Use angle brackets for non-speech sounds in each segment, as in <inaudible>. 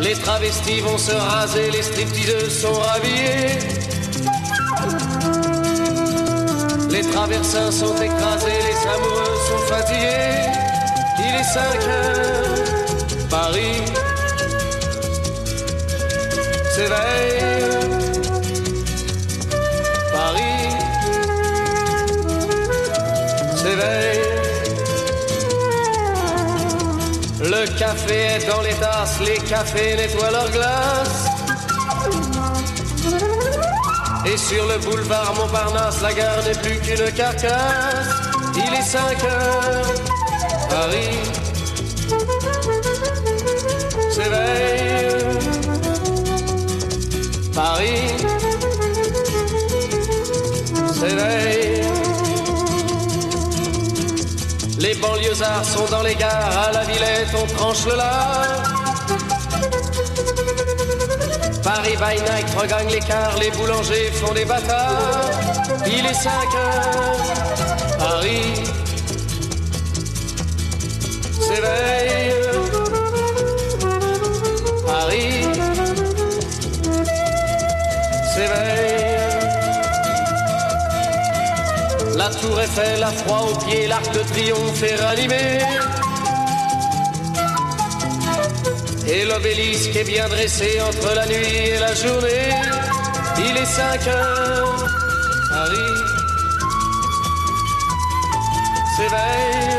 Les travestis vont se raser, les stripteaseuses sont rhabillés. Les traversins sont écrasés, les amoureux sont fatigués. Il est 5 heures, Paris s'éveille. Paris s'éveille. Le café est dans les tasses, les cafés nettoient leurs glaces. Et sur le boulevard Montparnasse, la gare n'est plus qu'une carcasse. Il est 5 heures, Paris s'éveille. Paris s'éveille. Banlieusards sont dans les gares, à la Villette on tranche le lard. Paris by night regagne l'écart, les boulangers font des bâtards. Il est 5 heures, Paris s'éveille. La tour Eiffel a froid aux pieds, l'arc de triomphe est ranimé. Et l'obélisque est bien dressé entre la nuit et la journée. Il est 5 heures, Paris s'éveille.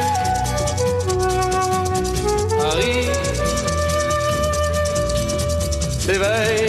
Paris s'éveille.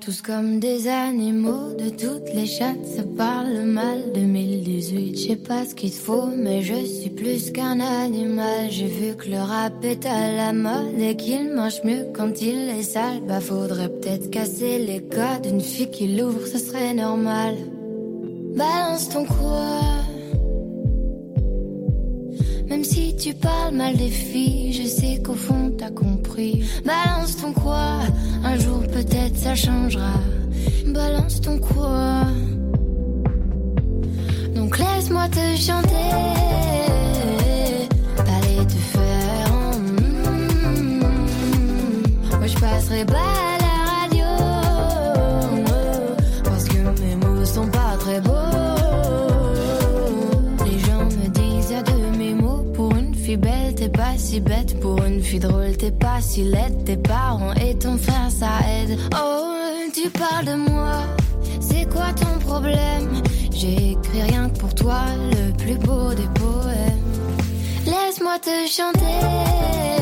Tous comme des animaux, de toutes les chattes, ça parle mal. 2018, je sais pas ce qu'il faut, mais je suis plus qu'un animal. J'ai vu que le rap est à la mode et qu'il mange mieux quand il est sale. Bah faudrait peut-être casser les codes, une fille qui l'ouvre, ce serait normal. Balance ton quoi? Même si tu parles mal des filles, je sais qu'au fond t'as compris. Balance ton quoi Un jour peut-être ça changera. Balance ton quoi Donc laisse-moi te chanter. Aller te faire. Moi je passerai pas si bête. Pour une fille drôle, t'es pas si laide. Tes parents et ton frère, ça aide. Oh, tu parles de moi, c'est quoi ton problème? J'ai écrit rien que pour toi, le plus beau des poèmes. Laisse-moi te chanter.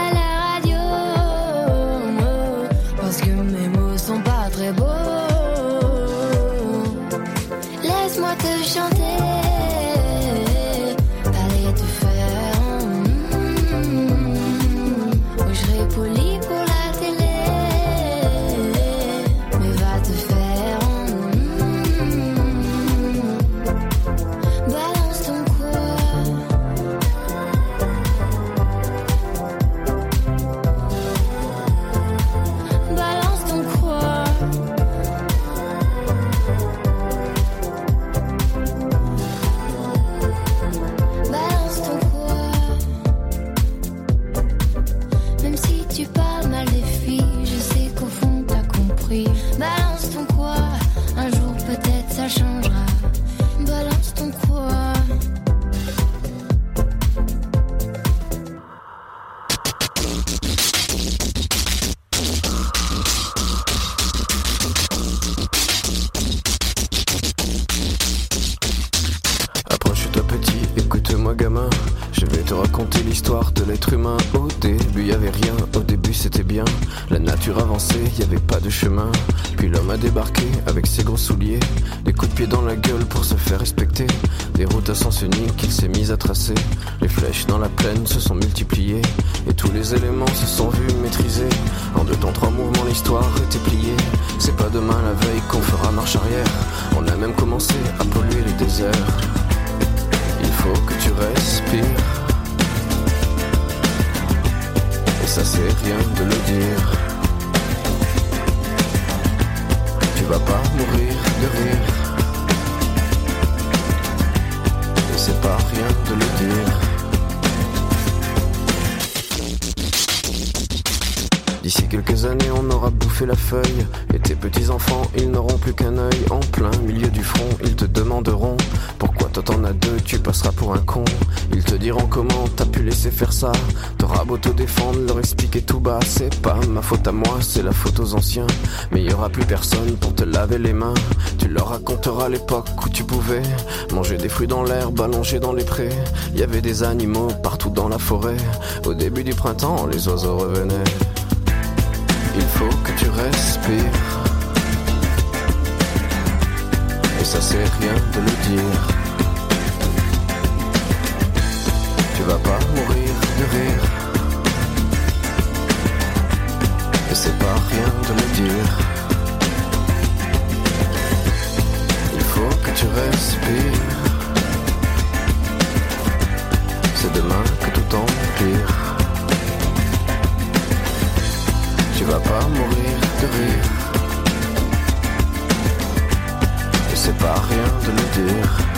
Puis l'homme a débarqué avec ses gros souliers, des coups de pied dans la gueule pour se faire respecter. Des routes à sens unique qu'il s'est mis à tracer. Les flèches dans la plaine se sont multipliées et tous les éléments se sont vus maîtrisés. En deux temps, trois mouvements, l'histoire était pliée. C'est pas demain la veille qu'on fera marche arrière. On a même commencé à polluer les déserts. Il faut que tu respires. Et ça c'est rien de le dire. Vas pas mourir de rire. Et c'est pas rien de le dire. D'ici quelques années, on aura bouffé la feuille. Et tes petits-enfants, ils n'auront plus qu'un œil. En plein milieu du front, ils te demanderont toi t'en as deux, tu passeras pour un con. Ils te diront comment t'as pu laisser faire ça. T'auras beau te défendre, leur expliquer tout bas. C'est pas ma faute à moi, c'est la faute aux anciens. Mais y aura plus personne pour te laver les mains. Tu leur raconteras l'époque où tu pouvais manger des fruits dans l'herbe, allonger dans les prés. Y avait des animaux partout dans la forêt. Au début du printemps, les oiseaux revenaient. Il faut que tu respires. Et ça c'est rien de le dire. Vas pas mourir de rire. Et c'est pas rien de le dire. Il faut que tu respires. C'est demain que tout empire. Tu vas pas mourir de rire. Et c'est pas rien de le dire.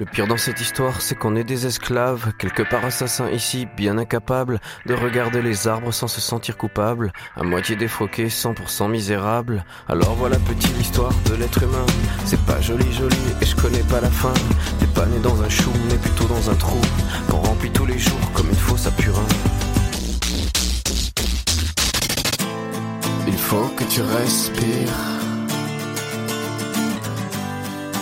Le pire dans cette histoire, c'est qu'on est des esclaves, quelque part assassins ici, bien incapables de regarder les arbres sans se sentir coupables, à moitié défroqués, 100% misérables. Alors voilà petite l'histoire de l'être humain. C'est pas joli joli et je connais pas la fin. T'es pas né dans un chou, mais plutôt dans un trou, qu'on remplit tous les jours comme une fosse à purin. Il faut que tu respires.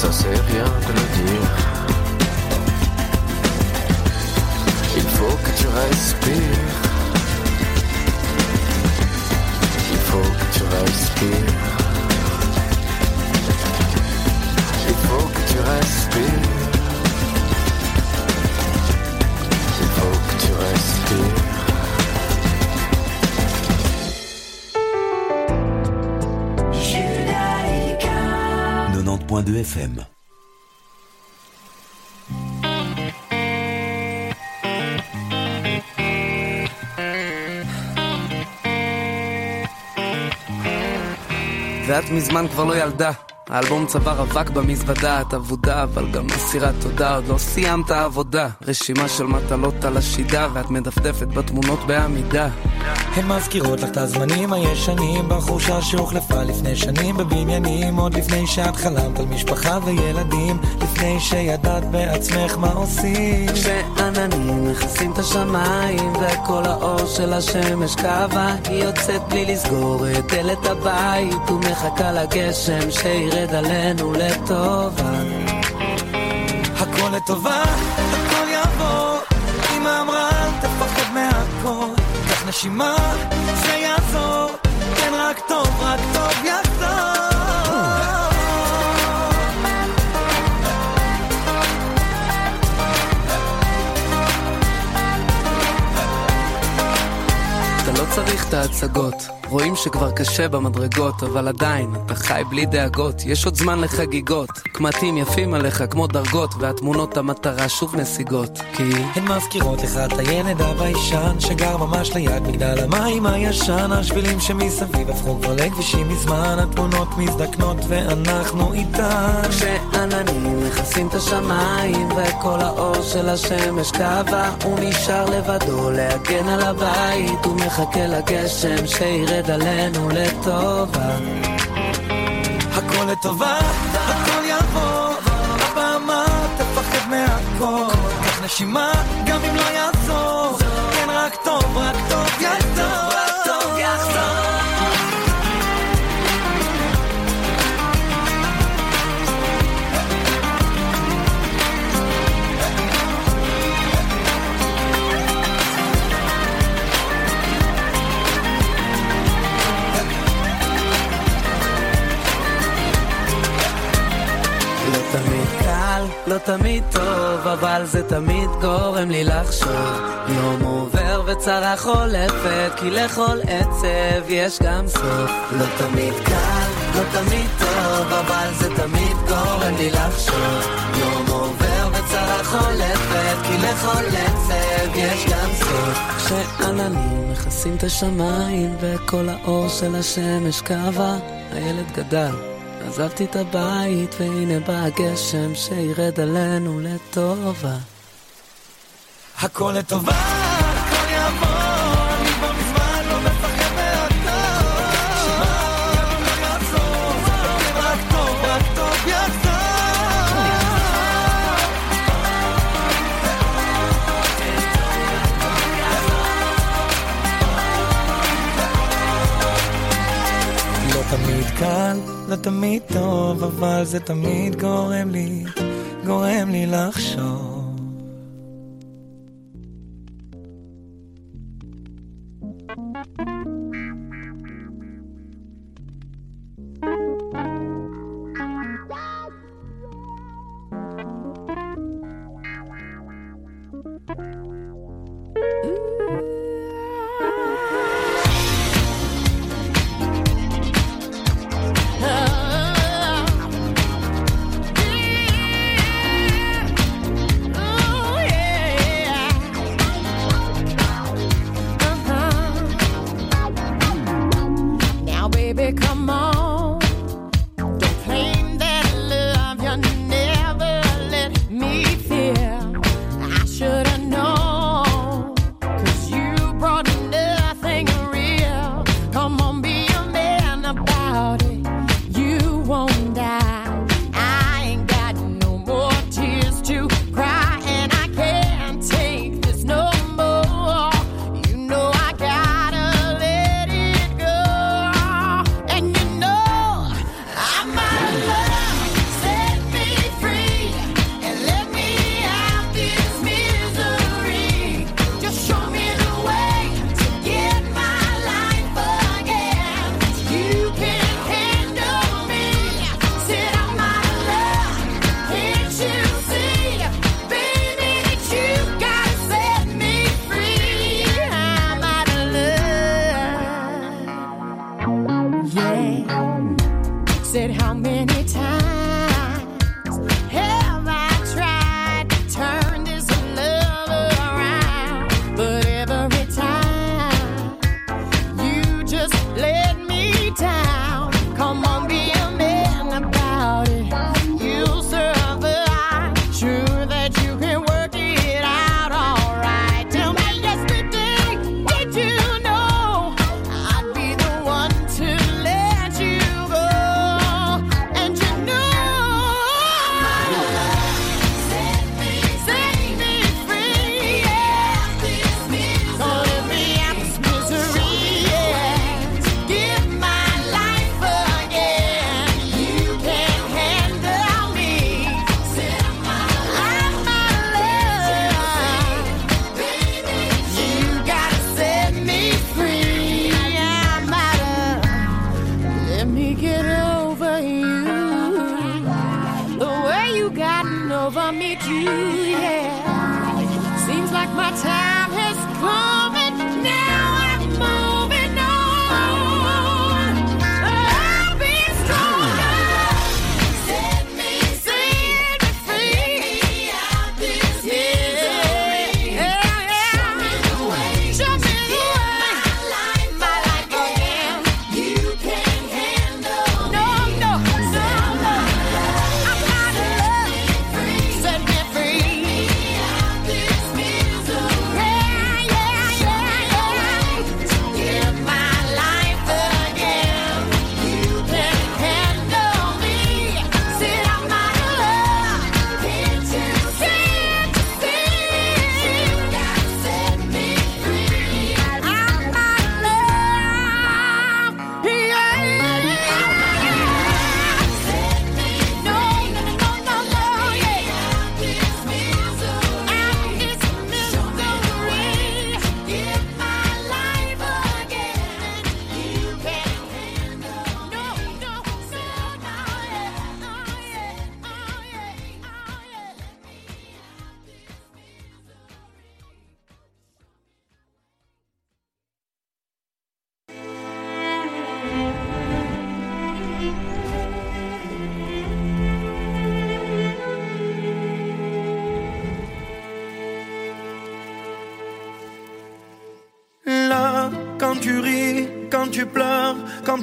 Ça c'est rien de le dire. Il faut que tu respires. Il faut que tu respires. Il faut que tu respires. Il faut que tu respires. 90.2 FM. ואת מזמן כבר לא ילדה. האלבום צוואר אבק במזוודה, את אבודה, אבל גם אסירת תודה, עוד לא סיימת עבודה. רשימה של מטלות על השידה, ואת מדפדפת בתמונות בעמידה. הן מזכירות לך את הזמנים הישנים בחורשה שהוחלפה לפני שנים בבניינים עוד לפני שאת חלמת על משפחה וילדים לפני שידעת בעצמך מה עושים. כשעננים מכסים את השמיים וכל האור של השמש קבע היא יוצאת בלי לסגור את דלת הבית ומחכה לגשם שירד עלינו לטובה. הכל לטובה, נשימה, זה יעזור. כן רק טוב, רק טוב יחזור צריך את ההצגות, רואים שכבר קשה במדרגות, אבל עדיין, אתה חי בלי דאגות, יש עוד זמן לחגיגות. קמטים יפים עליך כמו דרגות, והתמונות המטרה שוב נסיגות. כי הן מזכירות לך את הילד הביישן שגר ממש ליד מגדל המים הישן השבילים שמסביב הפכו כבר לכבישים מזמן התמונות מזדקנות ואנחנו איתן שעננים מכסים את השמיים וכל האור של השמש קבע הוא נשאר לבדו להגן על הבית הוא מחכה לגשם שירד עלינו לטובה. הכל לטובה, הכל יעבור הבמה תפחד מהכל. קח נשימה גם אם לא יעזור כן רק טוב, רק טוב יעזור לא תמיד טוב, אבל זה תמיד גורם לי לחשוב. יום עובר וצרה חולפת, כי לכל עצב יש גם סוף. לא תמיד קל, לא תמיד טוב, אבל זה תמיד גורם לי לחשוב. יום עובר וצרה חולפת, כי לכל עצב יש גם סוף. כשעננים מכסים את השמיים, וכל האור של השמש קבע, הילד גדל. עזבתי את הבית והנה בא הגשם שירד עלינו לטובה. הכל לטובה, הכל יעבור, לא תמיד טוב, אבל זה תמיד גורם לי, גורם לי לחשוב.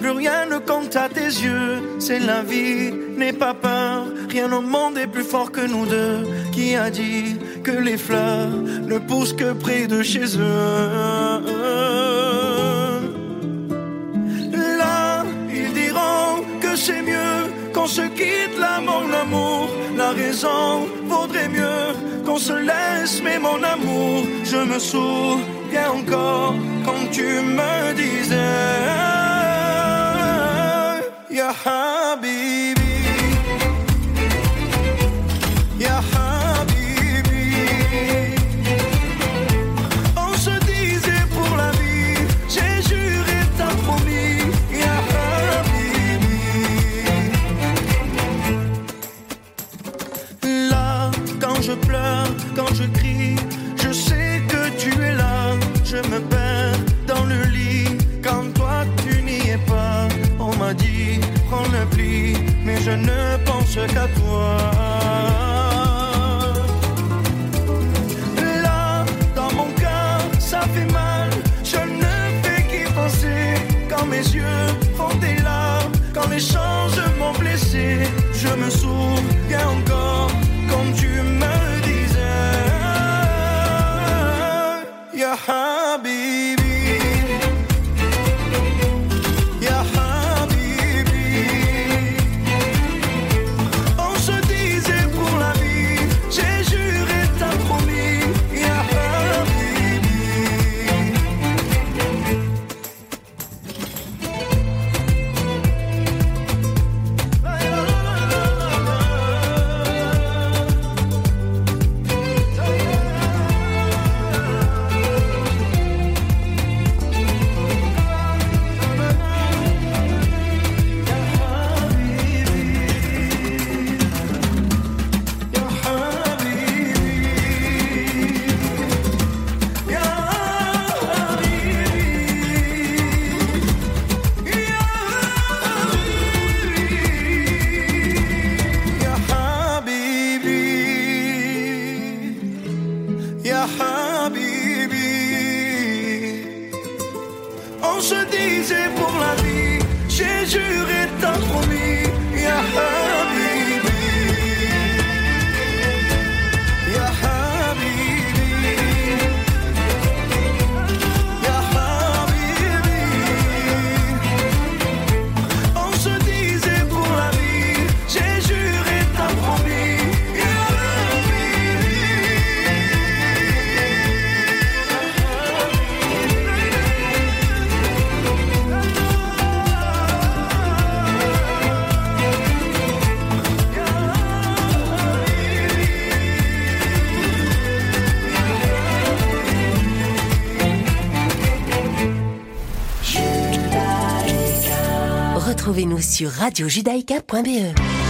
Plus rien ne compte à tes yeux. C'est la vie, n'aie pas peur, rien au monde est plus fort que nous deux. Qui a dit que les fleurs ne poussent que près de chez eux? Là, ils diront que c'est mieux qu'on se quitte là, mon amour. La raison vaudrait mieux qu'on se laisse, mais mon amour, je me souviens encore quand tu me disais, Ya Habibi, qu'à toi. Là, dans mon cœur, ça fait mal. Je ne fais qu'y penser quand mes yeux font des larmes, quand les changements blessé. Je me souviens encore quand tu me disais, Ya Habibi, sur radiojudaïka.be.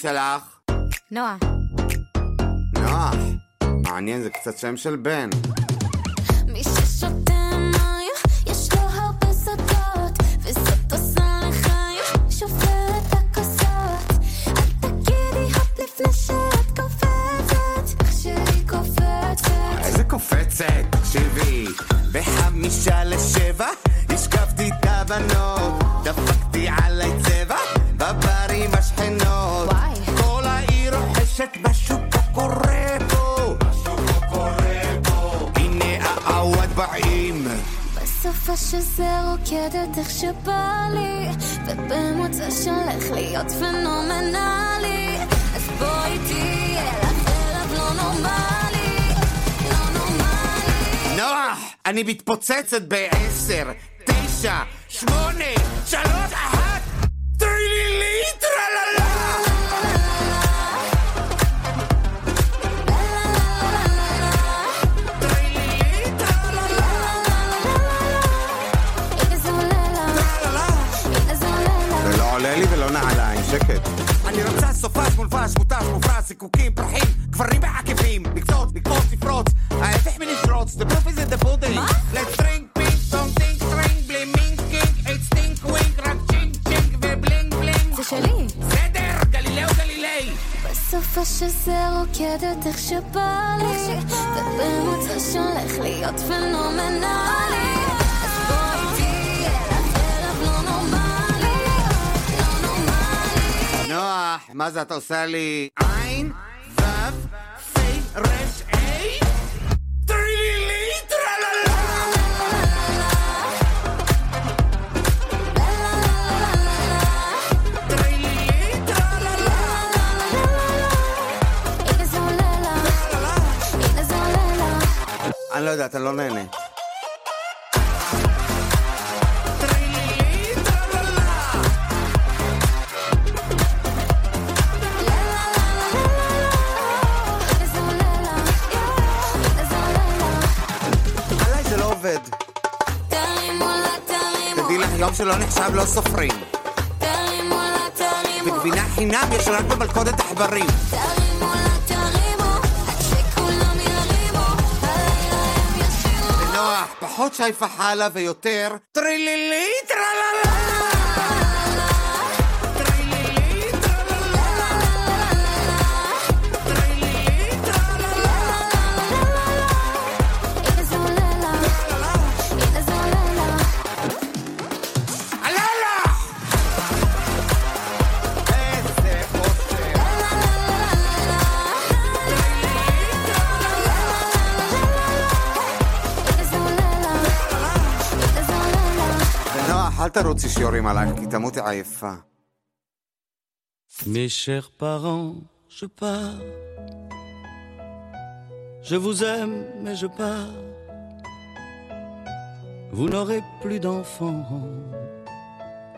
שלך? נועה. נוח. מעניין, זה קצת שם של בן. להיות פנומנלי. אז בואי תהיה לך ערב לא נורמלי, לא נורמלי. נוח, אני מתפוצצת בעשר, תשע, רוקדת איך שבא לי, ובמוצא שהולך להיות פנומנלי. אז בואי תהיה לך ערב לא נורמלי, לא נורמלי. נוח, מה זה אתה עושה לי? עין, לה, תרימו, תדעי לך, יום שלא נחשב לא סופרים. וגבינה חינם יש רק במלכודת עכברים. פחות שייפה חלה ויותר טרילילי טרלה תרוצי שיורים עלייך, כי תמותי עייפה. Mes chers parents, je pars. Je vous aime, mais je pars. Vous n'aurez plus d'enfants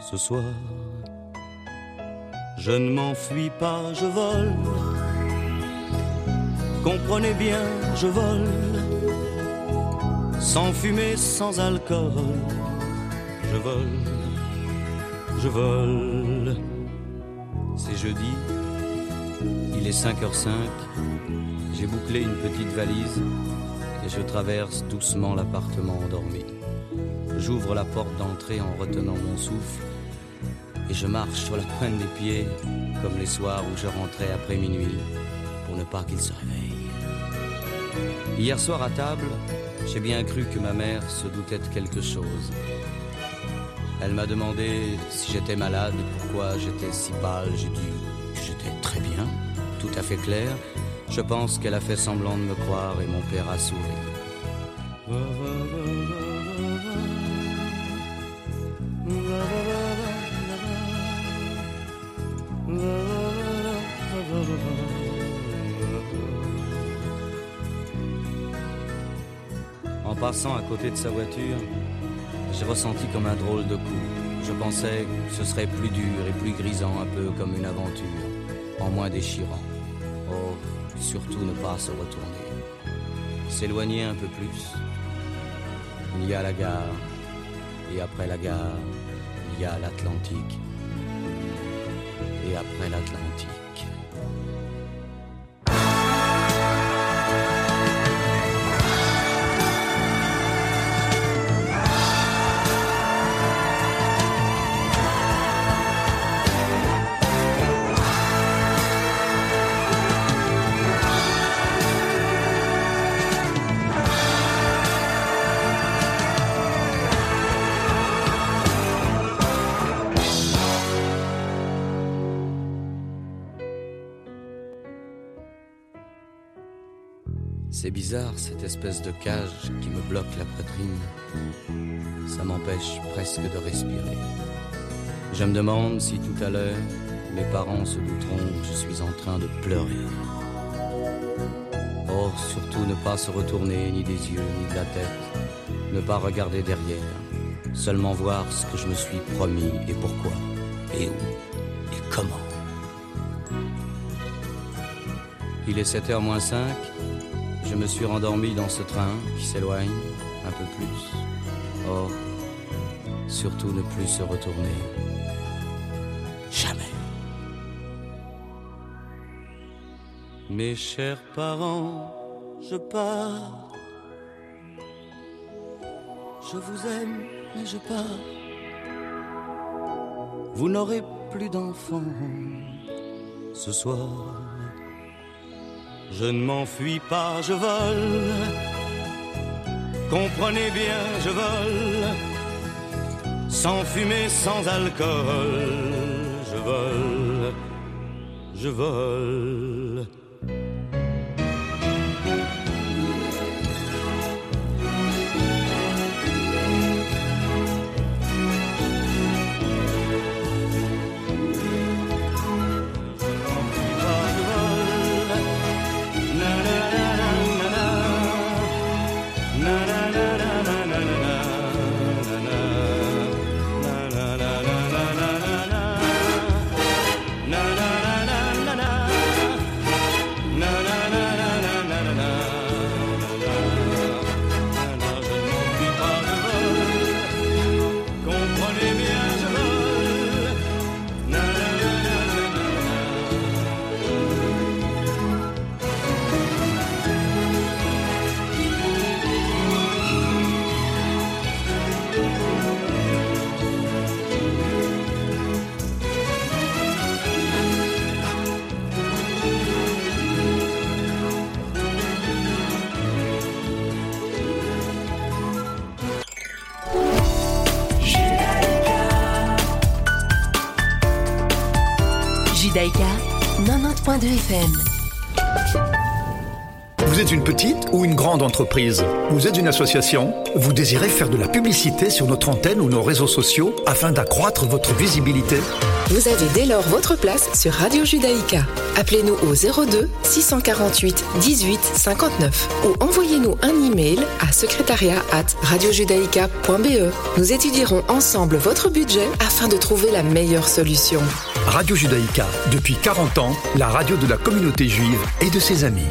ce soir. Je ne m'enfuis pas, je vole. Comprenez bien, je vole. Sans fumée, sans alcool. je vole, je vole. C'est jeudi, il est 5h05, j'ai bouclé une petite valise et je traverse doucement l'appartement endormi. J'ouvre la porte d'entrée en retenant mon souffle et je marche sur la pointe des pieds comme les soirs où je rentrais après minuit pour ne pas qu'il se réveille. Hier soir à table, j'ai bien cru que ma mère se doutait de quelque chose. Elle m'a demandé si j'étais malade et pourquoi j'étais si pâle. J'ai dit que j'étais très bien, tout à fait clair. Je pense qu'elle a fait semblant de me croire et mon père a souri. En passant à côté de sa voiture, j'ai ressenti comme un drôle de coup. Je pensais que ce serait plus dur et plus grisant, un peu comme une aventure, en moins déchirant. Oh, surtout ne pas se retourner. S'éloigner un peu plus. Il y a la gare, et après la gare, il y a l'Atlantique. et après l'Atlantique. Cette espèce de cage qui me bloque la poitrine. Ça m'empêche presque de respirer. Je me demande si tout à l'heure mes parents se douteront que je suis en train de pleurer. Oh, surtout ne pas se retourner ni des yeux ni de la tête. Ne pas regarder derrière. Seulement voir ce que je me suis promis et pourquoi. Et où. Et comment? Il est 7h moins 5 je me suis rendormi dans ce train qui s'éloigne un peu plus. Or, surtout ne plus se retourner. Jamais. Mes chers parents, je pars. Je vous aime, mais je pars. Vous n'aurez plus d'enfants ce soir. Je ne m'enfuis pas, je vole. Comprenez bien, je vole. Sans fumer, sans alcool. Je vole, je vole. Judaïka 90.2 FM. Vous êtes une petite ou une grande entreprise? Vous êtes une association? Vous désirez faire de la publicité sur notre antenne ou nos réseaux sociaux afin d'accroître votre visibilité? Vous avez dès lors votre place sur Radio Judaïka. Appelez-nous au 02 648 18 59 ou envoyez-nous un email à secrétariat at radiojudaïka.be. Nous étudierons ensemble votre budget afin de trouver la meilleure solution. Radio Judaïka, depuis 40 ans, la radio de la communauté juive et de ses amis.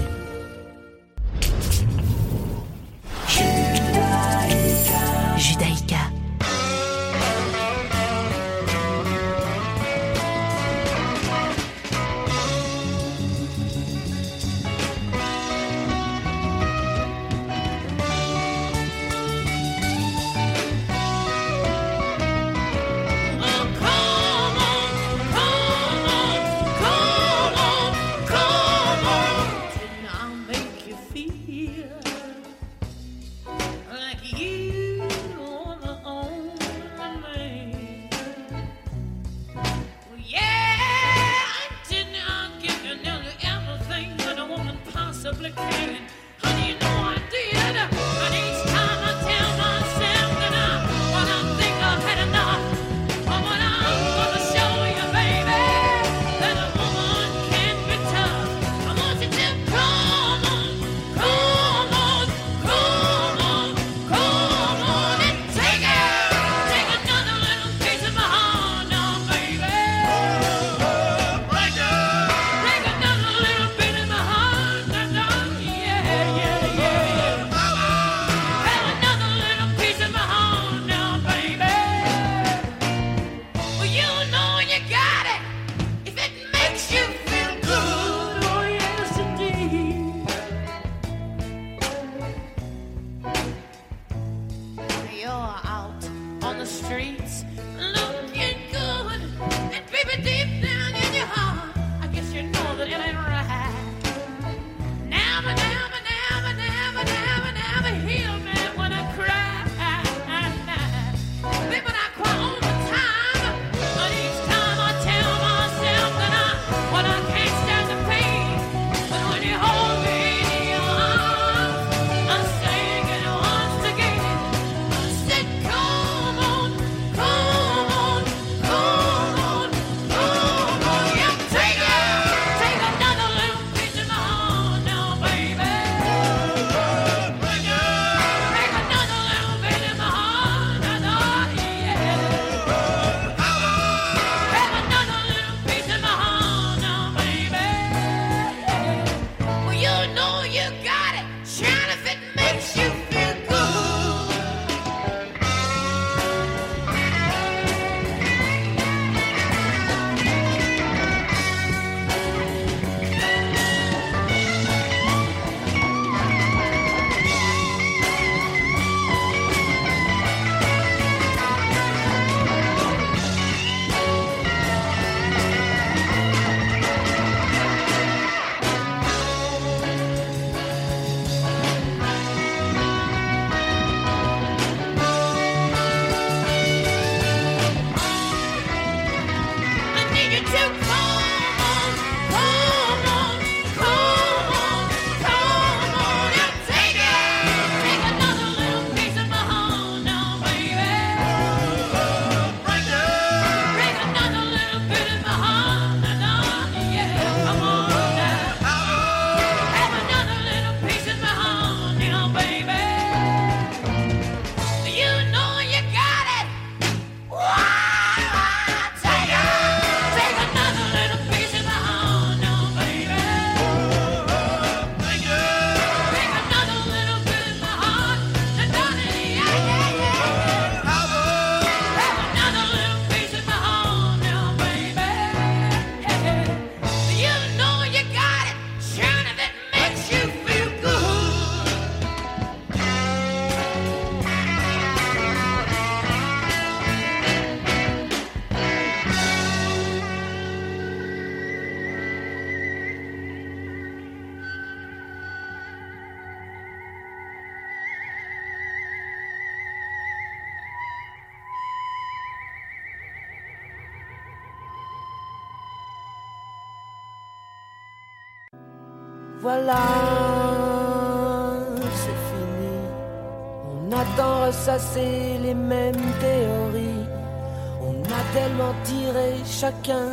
chacun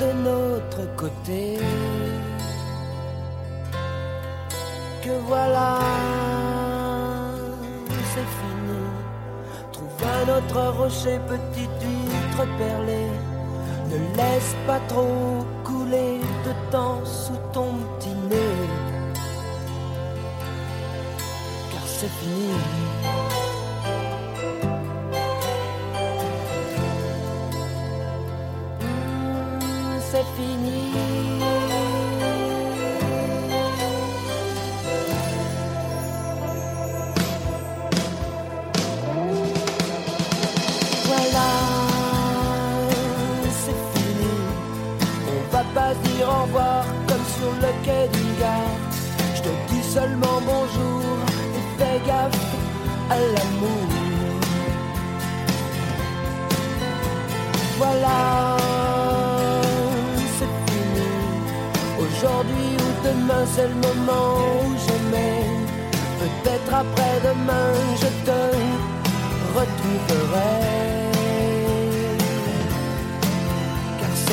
de notre côté. Que voilà, c'est fini. Trouve un autre rocher, petite huître perlée. Ne laisse pas trop couler de temps sous ton petit nez. Car c'est fini.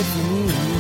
if you need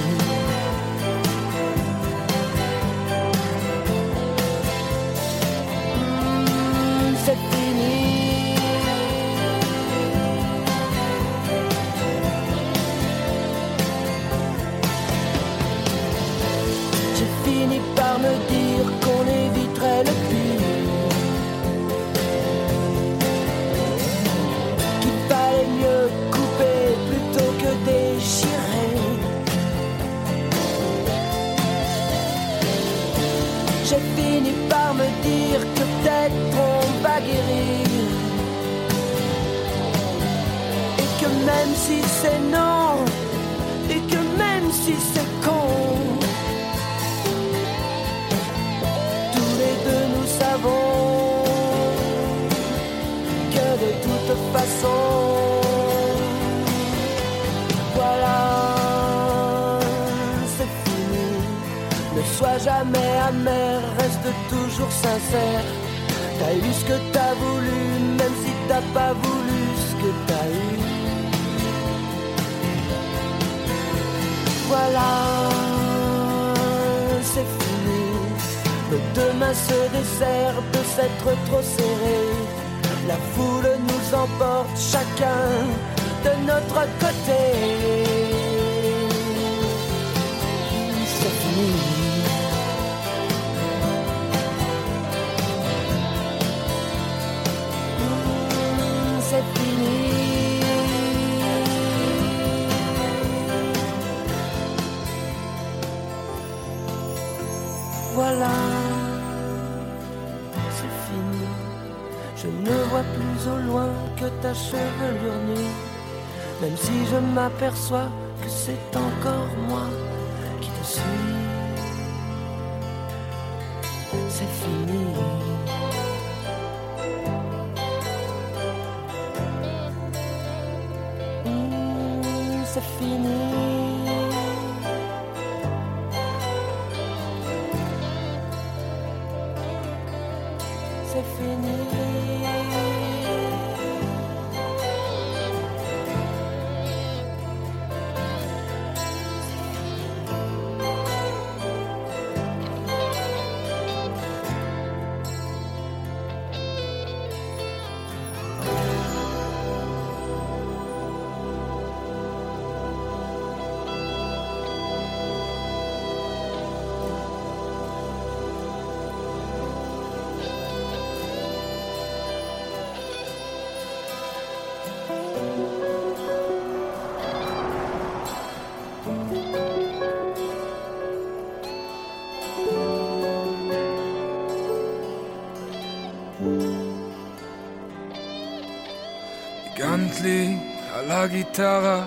הגיטרה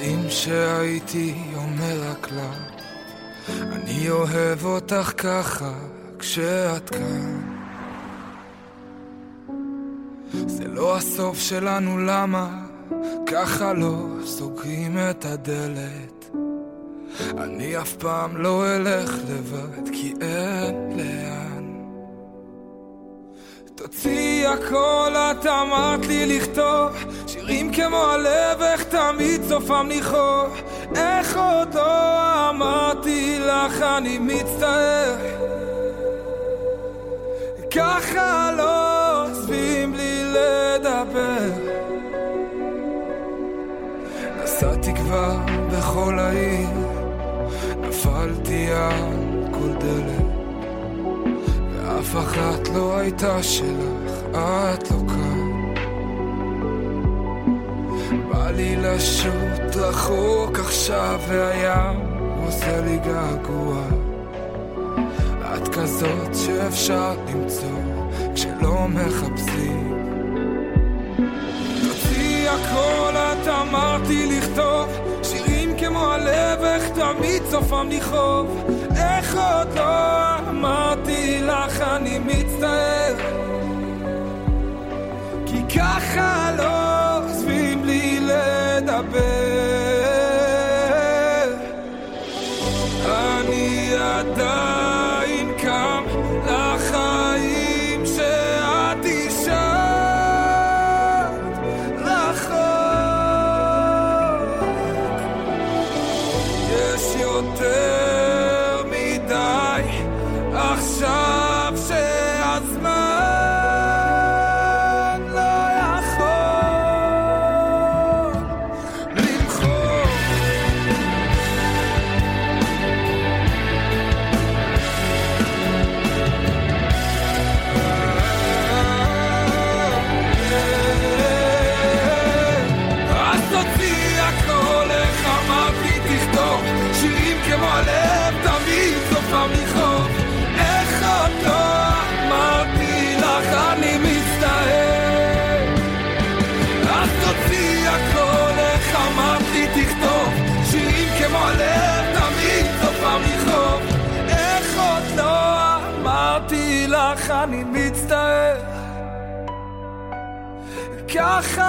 מילים שהייתי אומר רק לה. אני אוהב אותך ככה כשאת כאן. זה לא הסוף שלנו למה ככה לא סוגרים את הדלת? אני אף פעם לא אלך לבד כי אין לאן. תוציאי הכל, את אמרת לי לכתוב שירים כמו הלב, איך תמיד סופם לכאוב איך לא אמרתי לך אני מצטער. ככה לא עוזבים בלי לדבר. נסעתי כבר בכל העיר נפלתי על כל דלת. ואף אחת לא הייתה שלך, את לא כאן. בא לי לשוט רחוק עכשיו, והים עושה לי געגוע. את כזאת שאפשר למצוא כשלא מחפשים. תוציאי הכל, את אמרתי לכתוב שירים כמו הלב, איך תמיד סופם לכאוב. איך עוד לא אמרתי לך אני מצטער כי ככה לא לדבר אני עדיין your.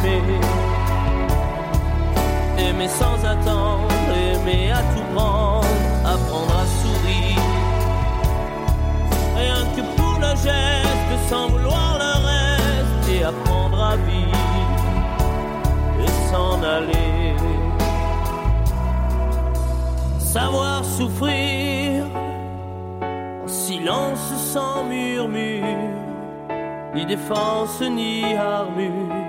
Aimer. Aimer sans attendre, aimer à tout prendre, apprendre à sourire. Rien que pour le geste, sans vouloir le reste, et apprendre à vivre et s'en aller. Savoir souffrir en silence sans murmure, ni défense ni armure.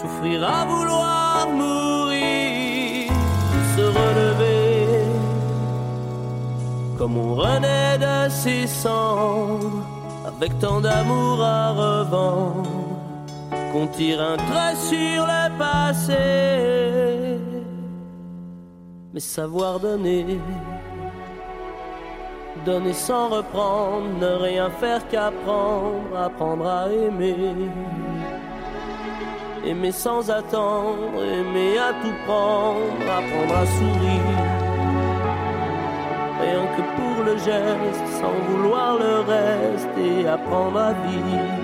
Souffrir à vouloir mourir, se relever, comme on renaît de ses cendres, avec tant d'amour à revendre, qu'on tire un trait sur le passé, mais savoir donner donner sans reprendre, ne rien faire qu'apprendre, apprendre à aimer. Aimer sans attendre, aimer à tout prendre, apprendre à sourire. Rien que pour le geste, sans vouloir le reste, et apprendre à vivre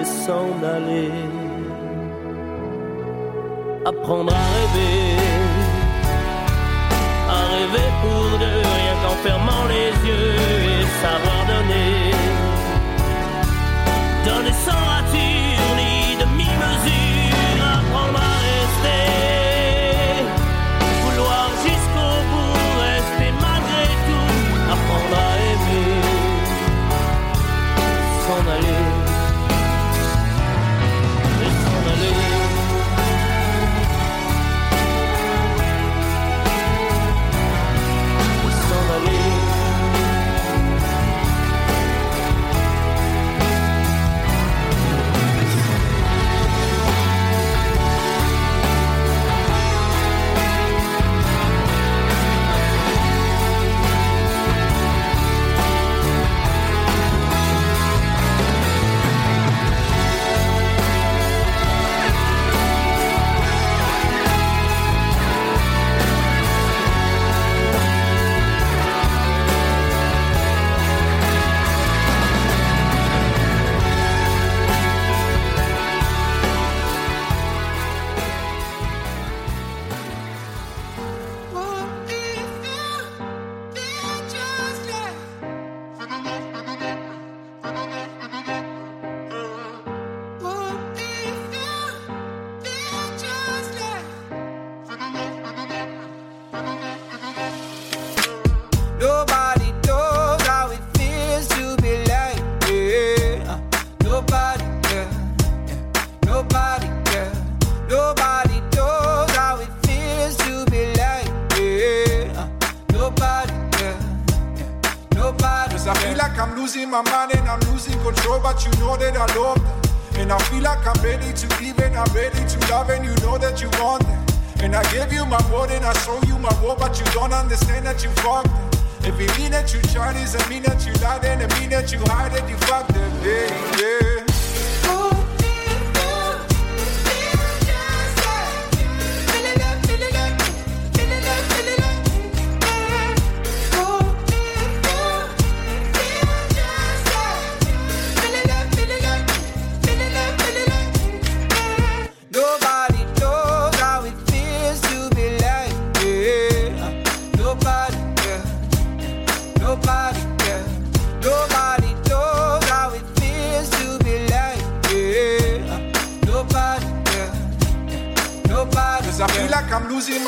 et s'en aller. Apprendre à rêver à rêver pour deux, rien qu'en fermant les yeux et savoir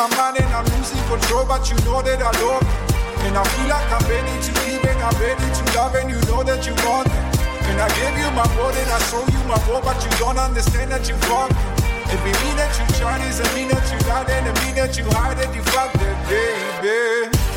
my man and I'm losing control, but you know that I love you. And I feel like I'm ready to leave and I'm ready to love, and you know that you want me. And I gave you my word and I show you my word, but you don't understand that you want me. If it mean that you try, doesn't mean that you lie, and it mean that you hide it, you fucked it, baby.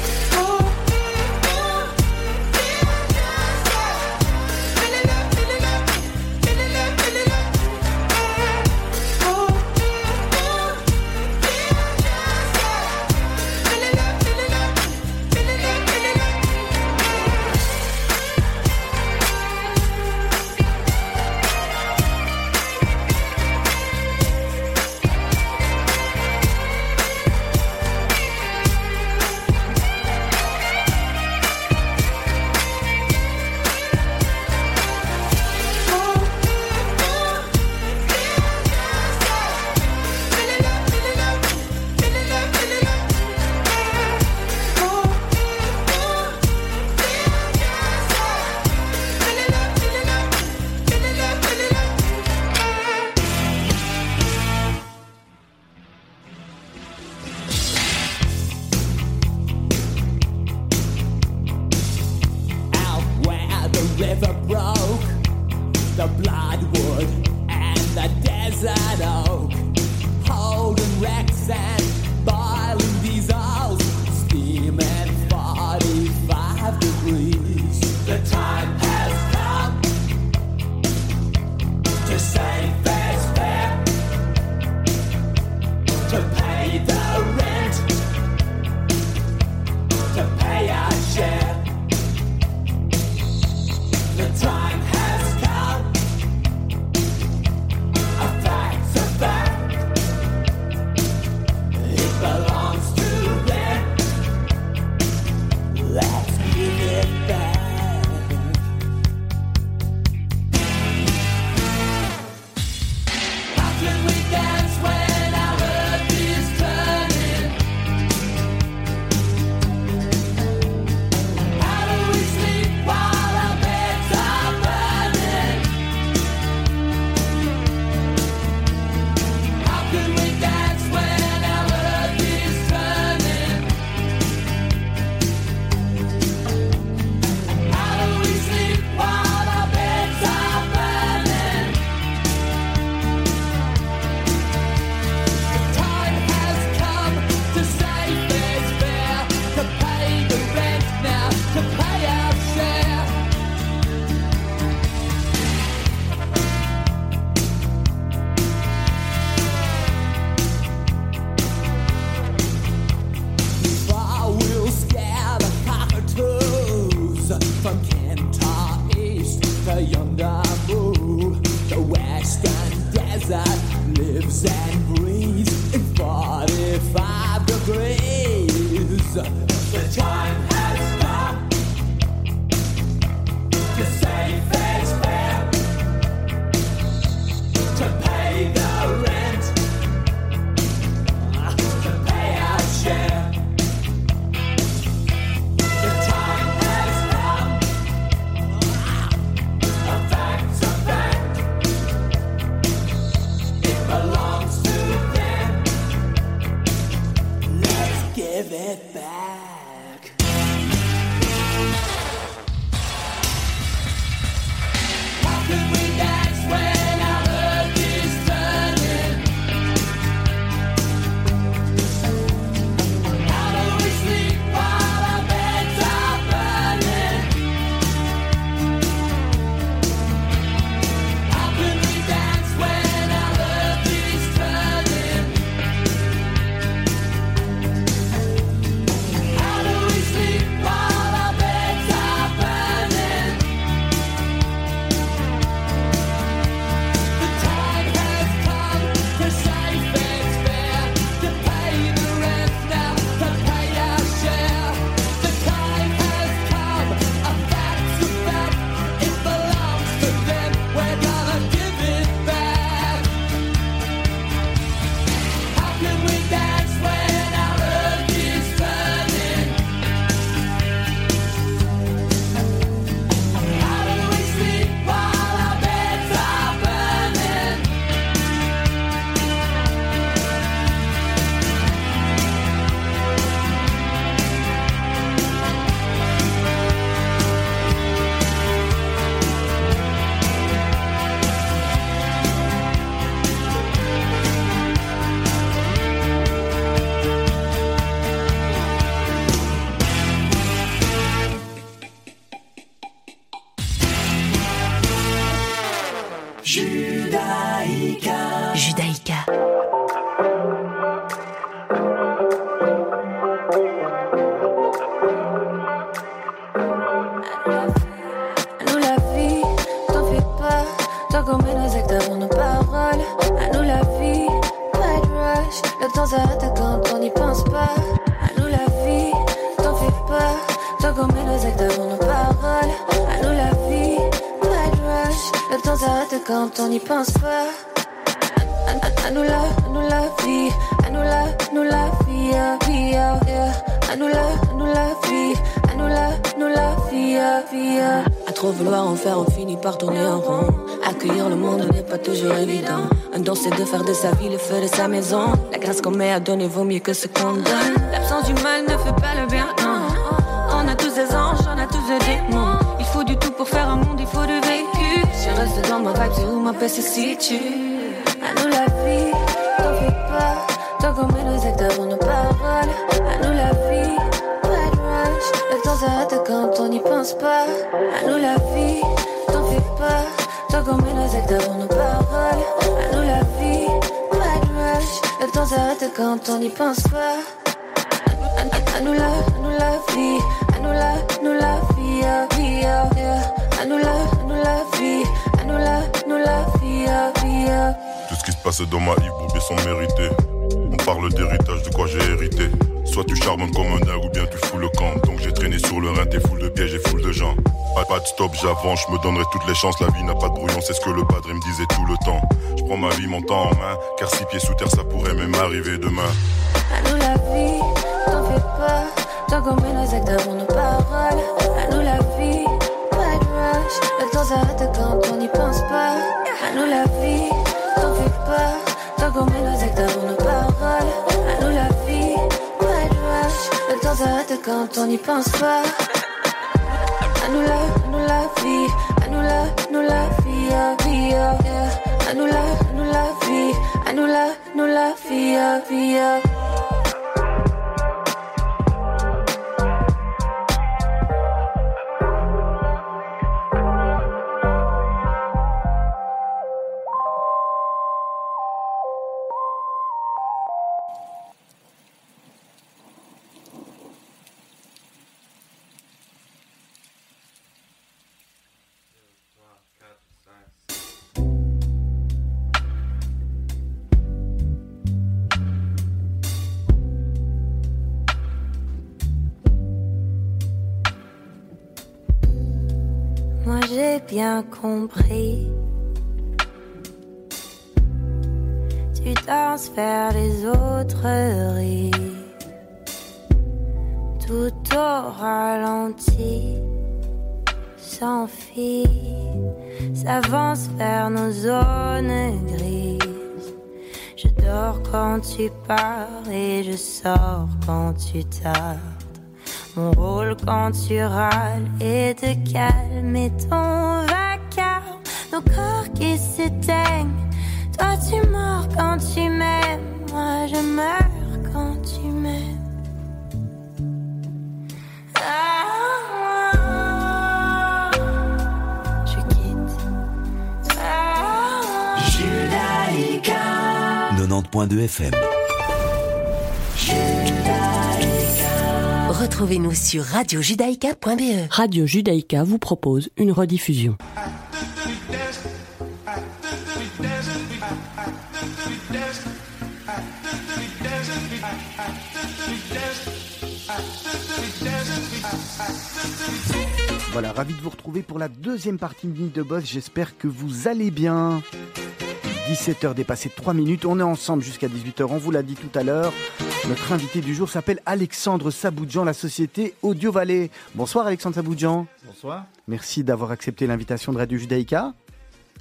Yeah. À trop vouloir en faire, on finit par tourner en rond. Accueillir le monde n'est pas toujours évident. Un don, c'est de faire de sa vie le feu de sa maison. La grâce qu'on met à donner vaut mieux que ce qu'on donne. L'absence du mal ne fait pas le bien, non. On a tous des anges, on a tous des démons. Il faut du tout pour faire un monde, il faut du vécu. Je reste dans ma vibe, c'est où ma paix se situe? À nous la vie, t'en fais pas. Tant qu'on met nos pense pas. À nous la vie, t'en fais pas. Tant qu'on met nos actes avant nos paroles. À nous la vie, Red Rush. Le temps s'arrête quand on n'y pense pas. À, nous la, à nous la vie, à nous la, nous la vie, yeah, vie, yeah. À nous la, nous la vie, à nous la, nous la vie, yeah, vie. Tout ce qui se passe dans ma vie pour bien s'en mériter. On parle d'héritage, de quoi j'ai hérité. Soit tu charbonnes comme un dingue ou bien tu fous le camp. Donc j'ai traîné sur le rein, t'es full de pièges et full de gens. Pas, pas de stop, j'avance, je me donnerai toutes les chances. La vie n'a pas de brouillon, c'est ce que le padre me disait tout le temps. Je prends ma vie, mon temps en main. Car six pieds sous terre, ça pourrait même arriver demain. À nous la vie, t'en fais pas. Qu'on met nos actes avant nos paroles. À nous la vie, Red Rush. Le temps s'arrête quand on n'y pense pas. À nous la vie, t'en fais pas. Qu'on met nos actes avant Quand on n'y pense pas. À nous la, à nous la vie, à nous la, à nous la vie, yeah, vie, yeah, yeah. À nous la, à nous la vie, à nous la, à nous la vie, yeah, vie, bien compris. Tu danses vers les autres rires. Tout au ralenti s'enfuit, s'avance vers nos zones grises. Je dors quand tu pars et je sors quand tu tardes. Mon rôle quand tu râles est de calmer ton vacarme. Nos corps qui s'éteignent. Toi tu mords quand tu m'aimes. Moi je meurs quand tu m'aimes. Ah, je quitte. Ah, Judaïka 90.2 FM. Retrouvez-nous sur radiojudaïka.be. Radio Judaïka vous propose une rediffusion. Voilà, ravi de vous retrouver pour la deuxième partie de Nuit de Boss. J'espère que vous allez bien. 17h dépassé de 3 minutes. On est ensemble jusqu'à 18h. On vous l'a dit tout à l'heure. Notre invité du jour s'appelle Alexandre Saboudjan, la société Audio Valley. Bonsoir Alexandre Saboudjan. Bonsoir. Merci d'avoir accepté l'invitation de Radio Judaïka.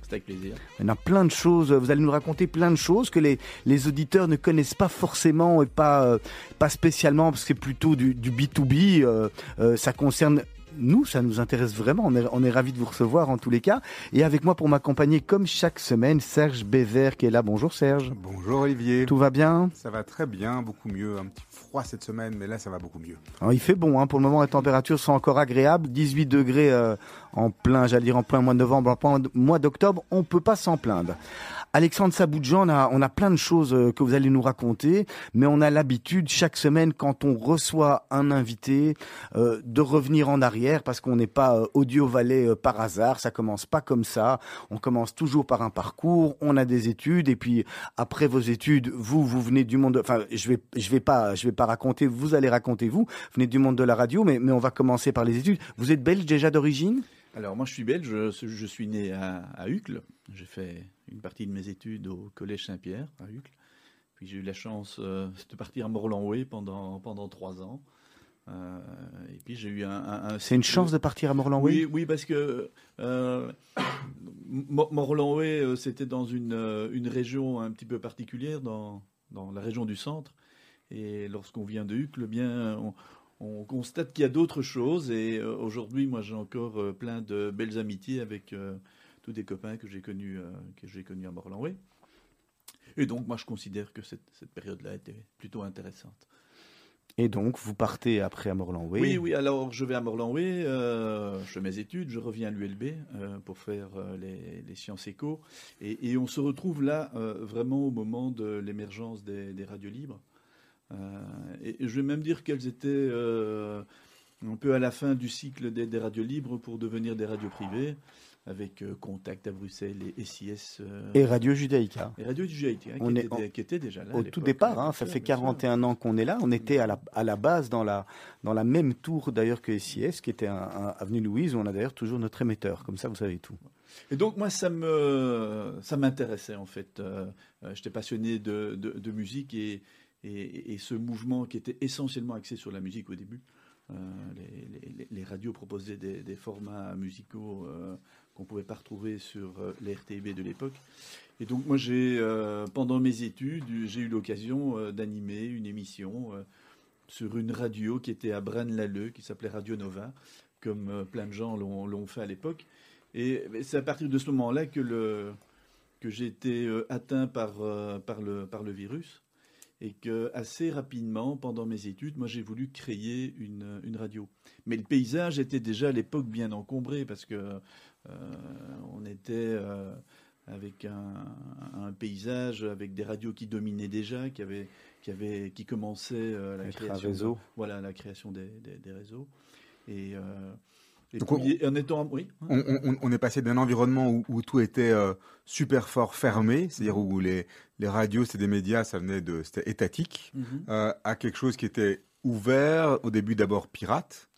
C'est avec plaisir. Il y en a plein de choses. Vous allez nous raconter plein de choses que les, les auditeurs ne connaissent pas forcément et pas, euh, pas spécialement parce que c'est plutôt du, du B2B. euh, euh, ça concerne nous, ça nous intéresse vraiment. On est, on est ravis de vous recevoir en tous les cas. Et avec moi pour m'accompagner comme chaque semaine, Serge Bévert qui est là. Bonjour Serge. Bonjour Olivier. Tout va bien? Ça va très bien, beaucoup mieux. Un petit froid cette semaine, mais là ça va beaucoup mieux. Alors, il fait bon, hein. pour le moment les températures sont encore agréables, 18 degrés euh, en plein, j'allais dire en plein mois de novembre, en plein mois d'octobre, on peut pas s'en plaindre. Alexandre Saboudjan, on a, on a plein de choses euh, que vous allez nous raconter, mais on a l'habitude chaque semaine, quand on reçoit un invité, euh, de revenir en arrière parce qu'on n'est pas euh, audio valet euh, par hasard. Ça commence pas comme ça. On commence toujours par un parcours. On a des études et puis après vos études, vous, vous venez du monde. de- Enfin, je vais, je vais pas, je vais pas raconter. Vous allez raconter vous. Venez du monde de la radio, mais, mais on va commencer par les études. Vous êtes belge déjà d'origine? Alors moi je suis belge, je suis né à, à Uccle. J'ai fait une partie de mes études au Collège Saint-Pierre à Uccle. Puis j'ai eu la chance euh, de partir à Morlanway pendant, pendant trois ans. Euh, et puis j'ai eu un... un- un C'est une chance de partir à Morlanway? Oui, oui, parce que euh, <coughs> Mo- Morlanway, euh, c'était dans une, une région un petit peu particulière, dans, dans la région du centre. Et lorsqu'on vient de Uccle, bien, on, on constate qu'il y a d'autres choses. Et aujourd'hui, moi, j'ai encore plein de belles amitiés avec tous des copains que j'ai connus, euh, que j'ai connus à Morlanway. Et donc, moi, je considère que cette, cette période-là était plutôt intéressante. Et donc, vous partez après à Morlanway. Oui, oui, alors je vais à Morlanway, euh, je fais mes études, je reviens à l'ULB euh, pour faire euh, les, les sciences éco. Et, et on se retrouve là vraiment au moment de l'émergence des, des radios libres. Et, et je vais même dire qu'elles étaient un peu à la fin du cycle des, des radios libres pour devenir des radios privées, avec euh, Contact à Bruxelles et SIS. euh, Et Radio Judaïka. Et Radio Judaïka, hein, qui, On est était, qui déjà là. Au tout départ, hein, hein, ça fait bien sûr. 41 ans qu'on est là. On était à la, à la base dans la, dans la même tour d'ailleurs que SIS, qui était un, un avenue Louise, où on a d'ailleurs toujours notre émetteur. Comme ça, vous savez tout. Et donc moi, ça me, ça m'intéressait en fait. Euh, euh, J'étais passionné de, de, de musique et, et, et ce mouvement qui était essentiellement axé sur la musique au début. Euh, les, les- les radios proposaient des, des formats musicaux euh, qu'on pouvait pas retrouver sur euh, les RTB de l'époque. Et donc moi, j'ai, euh, pendant mes études, j'ai eu l'occasion euh, d'animer une émission sur une radio qui était à Braine-l'Alleud, qui s'appelait Radio Nova, comme plein de gens l'ont fait à l'époque. Et c'est à partir de ce moment-là que, j'ai été atteint par, le, virus et que assez rapidement, pendant mes études, moi j'ai voulu créer une, radio. Mais le paysage était déjà à l'époque bien encombré parce que on était euh, avec un, un paysage, avec des radios qui dominaient déjà, qui avaient, qui avaient, qui commençaient euh, la création, réseau. voilà, la création des, des- des réseaux. Et, euh, et Donc, puis, en étant, oui. On, on- on est passé d'un environnement où, où tout était euh, super fort fermé, c'est-à-dire où les, les radios, c'était des médias, ça venait de, c'était étatique, Mhm. euh, à quelque chose qui était ouvert, au début d'abord pirate,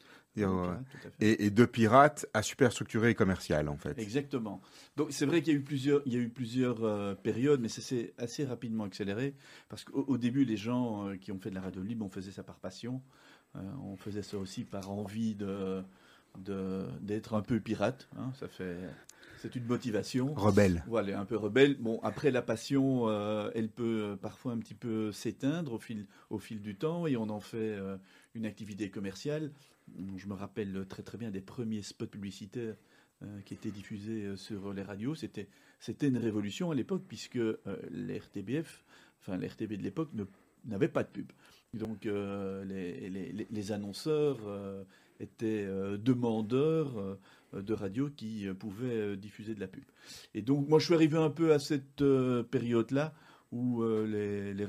et, et de pirate à super structuré et commercial en fait. Exactement. Donc c'est vrai qu'il y a eu plusieurs, il y a eu plusieurs euh, périodes, mais ça s'est assez rapidement accéléré parce qu'au au début, les gens euh, qui ont fait de la radio libre, on faisait ça par passion, Euh, on faisait ça aussi par envie de d'être un peu pirate. hein. ça fait, c'est une motivation. Rebelle. Voilà, un peu rebelle. Bon, après la passion, euh, elle peut parfois un petit peu s'éteindre au fil au fil du temps et on en fait euh, une activité commerciale. Je me rappelle très très bien des premiers spots publicitaires euh, qui étaient diffusés euh, sur les radios. C'était une révolution à l'époque puisque euh, les RTBF, enfin les RTB de l'époque n'avaient pas de pub. Donc euh, les, les- annonceurs étaient demandeurs de radio qui pouvaient diffuser de la pub. Et donc moi je suis arrivé un peu à cette euh, période-là où les, les